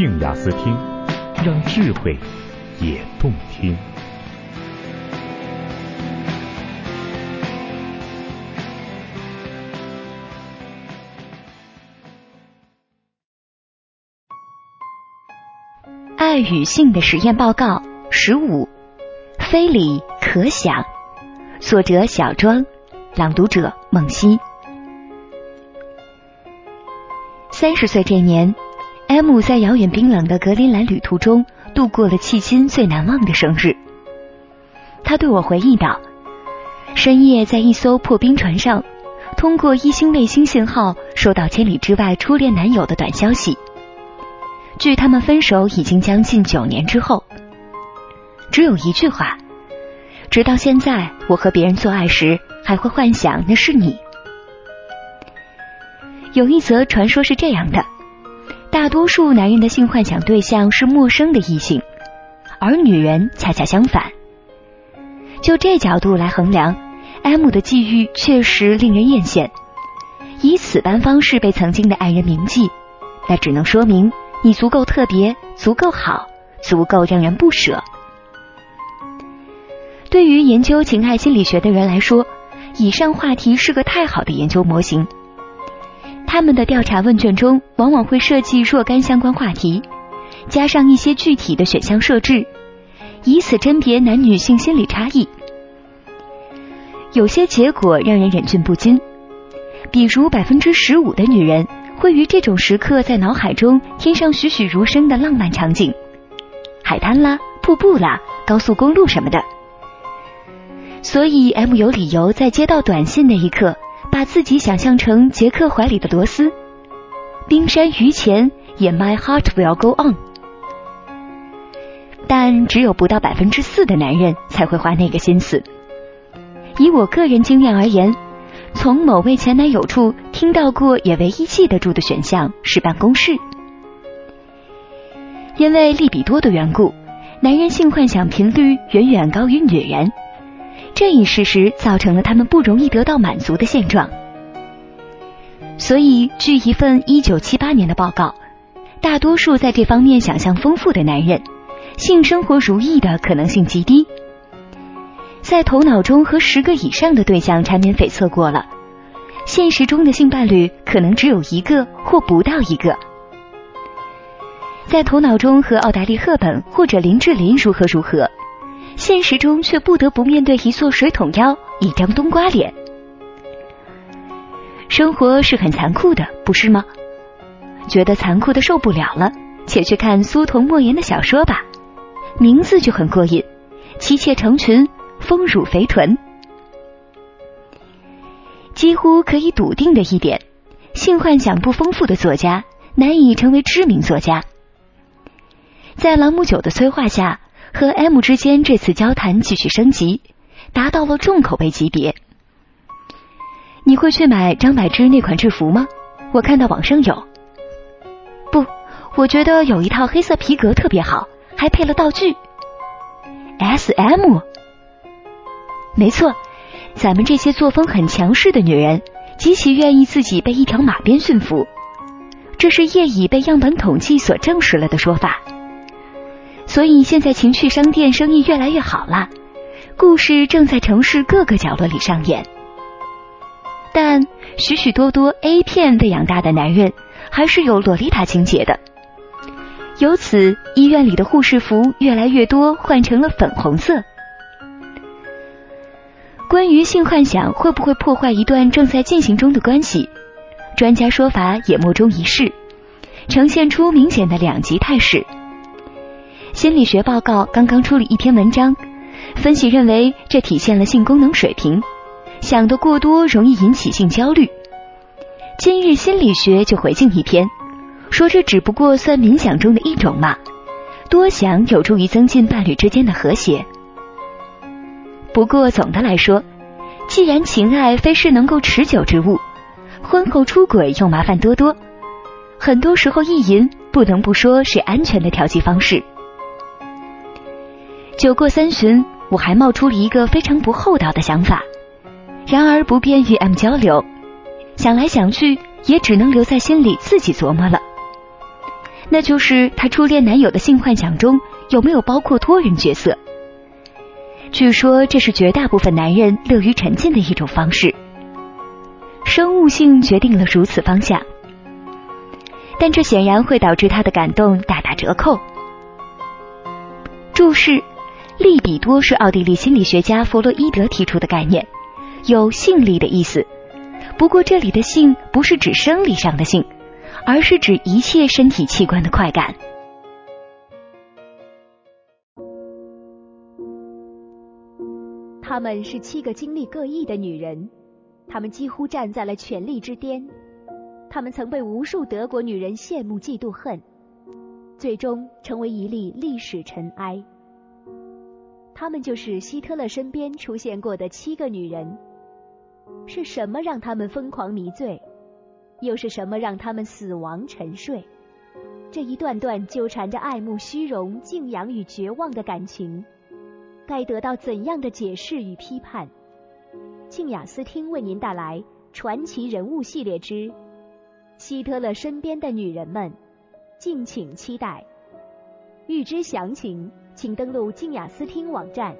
静雅思听，让智慧也动听。爱与性的实验报告十五，非礼可想。作者小庄，朗读者梦溪。三十岁这年，M 在遥远冰冷的格陵兰旅途中度过了迄今最难忘的生日。他对我回忆道：“深夜在一艘破冰船上，通过一星卫星信号收到千里之外初恋男友的短消息。距他们分手已经将近九年之后，只有一句话：直到现在，我和别人做爱时还会幻想那是你。”有一则传说是这样的：大多数男人的性幻想对象是陌生的异性，而女人恰恰相反。就这角度来衡量，M 的际遇确实令人艳羡。以此般方式被曾经的爱人铭记，那只能说明你足够特别、足够好、足够让人不舍。对于研究情爱心理学的人来说，以上话题是个太好的研究模型。他们的调查问卷中往往会设计若干相关话题，加上一些具体的选项设置，以此甄别男女性心理差异。有些结果让人忍俊不禁，比如百分之十五的女人会于这种时刻在脑海中添上栩栩如生的浪漫场景，海滩啦、瀑布啦、高速公路什么的。所以 M 有理由在接到短信那一刻。把自己想象成杰克怀里的罗斯，冰山于前，也 My heart will go on。但只有不到百分之四的男人才会花那个心思。以我个人经验而言，从某位前男友处听到过也唯一记得住的选项是办公室，因为利比多的缘故，男人性幻想频率远远高于女人。这一事实造成了他们不容易得到满足的现状，所以据一份一九七八年的报告，大多数在这方面想象丰富的男人，性生活如意的可能性极低。在头脑中和十个以上的对象缠绵悱恻过了，现实中的性伴侣可能只有一个或不到一个。在头脑中和奥黛丽·赫本或者林志玲如何如何。现实中却不得不面对一座水桶腰，一张冬瓜脸。生活是很残酷的，不是吗？觉得残酷的受不了了，且去看苏童莫言的小说吧，名字就很过瘾：妻妾成群，丰乳肥臀。几乎可以笃定的一点，性幻想不丰富的作家难以成为知名作家。在朗姆酒的催化下。和 M 之间这次交谈继续升级，达到了重口味级别。你会去买张柏芝那款制服吗？我看到网上有。不，我觉得有一套黑色皮革特别好，还配了道具。S.M. 没错，咱们这些作风很强势的女人，极其愿意自己被一条马鞭驯服。这是业已被样本统计所证实了的说法。所以现在情趣商店生意越来越好了，故事正在城市各个角落里上演。但许许多多 A 片被养大的男人，还是有洛丽塔情节的。由此，医院里的护士服越来越多换成了粉红色。关于性幻想会不会破坏一段正在进行中的关系，专家说法也莫衷一是，呈现出明显的两极态势。心理学报告刚刚出了一篇文章，分析认为这体现了性功能水平，想得过多容易引起性焦虑。今日心理学就回敬一篇，说这只不过算冥想中的一种嘛，多想有助于增进伴侣之间的和谐。不过总的来说，既然情爱非是能够持久之物，婚后出轨又麻烦多多，很多时候意淫不能不说是安全的调剂方式。酒过三巡，我还冒出了一个非常不厚道的想法，然而不便与 M 交流，想来想去也只能留在心里自己琢磨了。那就是她初恋男友的性幻想中有没有包括多人角色。据说这是绝大部分男人乐于沉浸的一种方式。生物性决定了如此方向，但这显然会导致他的感动大打折扣。注释：利比多是奥地利心理学家弗洛伊德提出的概念，有性力的意思。不过这里的性不是指生理上的性，而是指一切身体器官的快感。她们是七个经历各异的女人，她们几乎站在了权力之巅，她们曾被无数德国女人羡慕、嫉妒、恨，最终成为一粒历史尘埃。她们就是希特勒身边出现过的七个女人。是什么让他们疯狂迷醉？又是什么让他们死亡沉睡？这一段段纠缠着爱慕、虚荣、敬仰与绝望的感情。该得到怎样的解释与批判？静雅思听为您带来传奇人物系列之《希特勒身边的女人们》，敬请期待。欲知详情，请登录静雅思听网站。